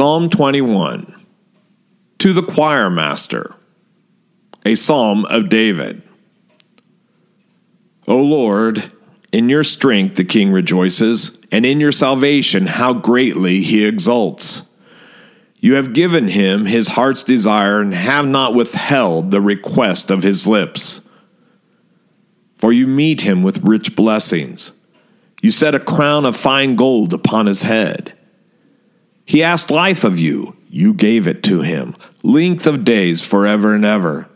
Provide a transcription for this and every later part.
Psalm 21 To the choir master, a psalm of David. O Lord, in your strength the king rejoices, and in your salvation how greatly he exults. You have given him his heart's desire, and have not withheld the request of his lips. For you meet him with rich blessings. You set a crown of fine gold upon his head. He asked life of you, you gave it to him, length of days forever and ever.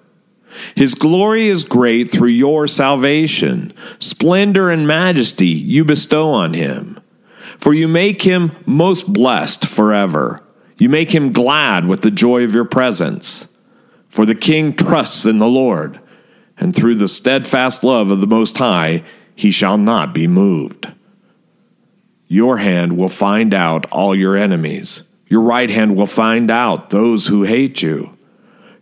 His glory is great through your salvation. Splendor and majesty you bestow on him. For you make him most blessed forever. You make him glad with the joy of your presence. For the king trusts in the Lord, and through the steadfast love of the Most High, he shall not be moved. Your hand will find out all your enemies. Your right hand will find out those who hate you.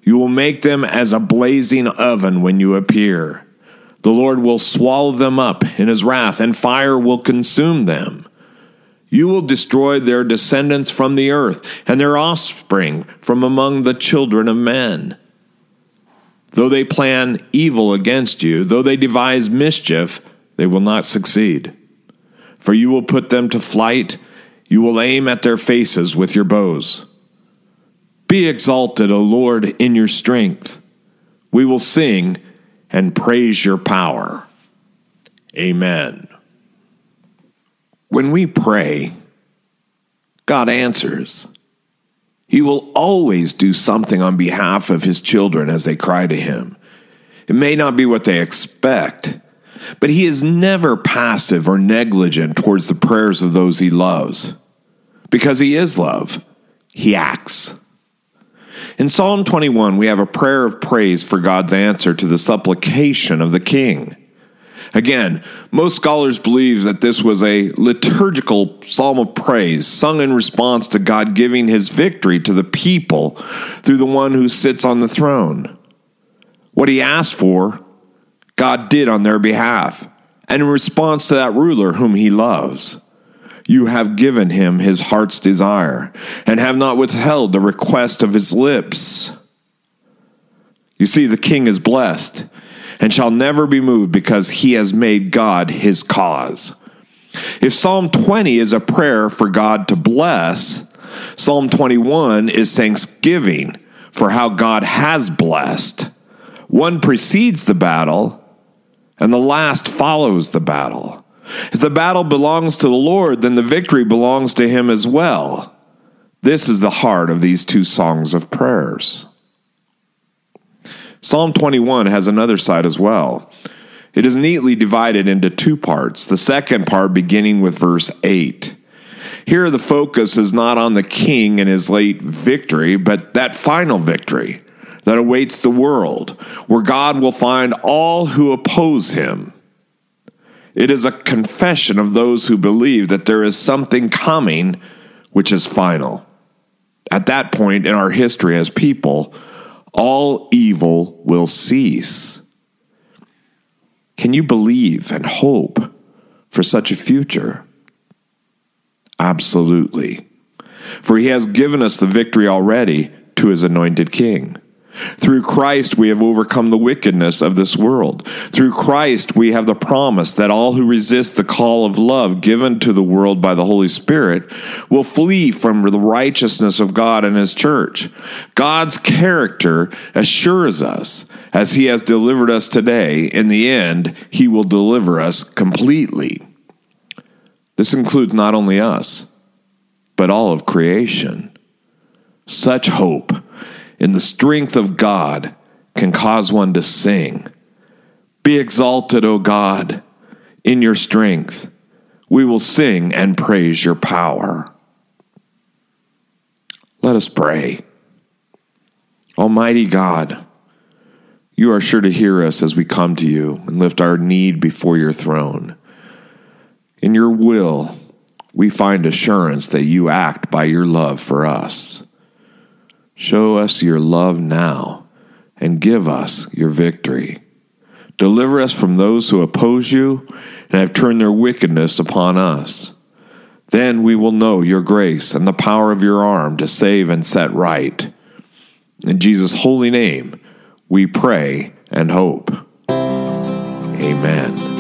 You will make them as a blazing oven when you appear. The Lord will swallow them up in his wrath, and fire will consume them. You will destroy their descendants from the earth, and their offspring from among the children of men. Though they plan evil against you, though they devise mischief, they will not succeed for you will put them to flight. You will aim at their faces with your bows. Be exalted, O Lord, in your strength. We will sing and praise your power. Amen. When we pray, God answers. He will always do something on behalf of his children as they cry to him. It may not be what they expect, but he is never passive or negligent towards the prayers of those he loves. Because he is love, he acts. In Psalm 21, we have a prayer of praise for God's answer to the supplication of the king. Again, most scholars believe that this was a liturgical psalm of praise sung in response to God giving his victory to the people through the one who sits on the throne. What he asked for, God did on their behalf, and in response to that ruler whom he loves. You have given him his heart's desire, and have not withheld the request of his lips. You see, the king is blessed, and shall never be moved because he has made God his cause. If Psalm 20 is a prayer for God to bless, Psalm 21 is thanksgiving for how God has blessed. One precedes the battle, and the last follows the battle. If the battle belongs to the Lord, then the victory belongs to him as well. This is the heart of these two songs of prayers. Psalm 21 has another side as well. It is neatly divided into two parts, the second part beginning with verse 8. Here, the focus is not on the king and his late victory, but that final victory that awaits the world, where God will find all who oppose him. It is a confession of those who believe that there is something coming which is final. At that point in our history as people, all evil will cease. Can you believe and hope for such a future? Absolutely. For he has given us the victory already to his anointed king. Through Christ, we have overcome the wickedness of this world. Through Christ, we have the promise that all who resist the call of love given to the world by the Holy Spirit will flee from the righteousness of God and His church. God's character assures us, as He has delivered us today, in the end, He will deliver us completely. This includes not only us, but all of creation. Such hope in the strength of God can cause one to sing. Be exalted, O God, in your strength. We will sing and praise your power. Let us pray. Almighty God, you are sure to hear us as we come to you and lift our need before your throne. In your will, we find assurance that you act by your love for us. Show us your love now and give us your victory. Deliver us from those who oppose you and have turned their wickedness upon us. Then we will know your grace and the power of your arm to save and set right. In Jesus' holy name, we pray and hope. Amen.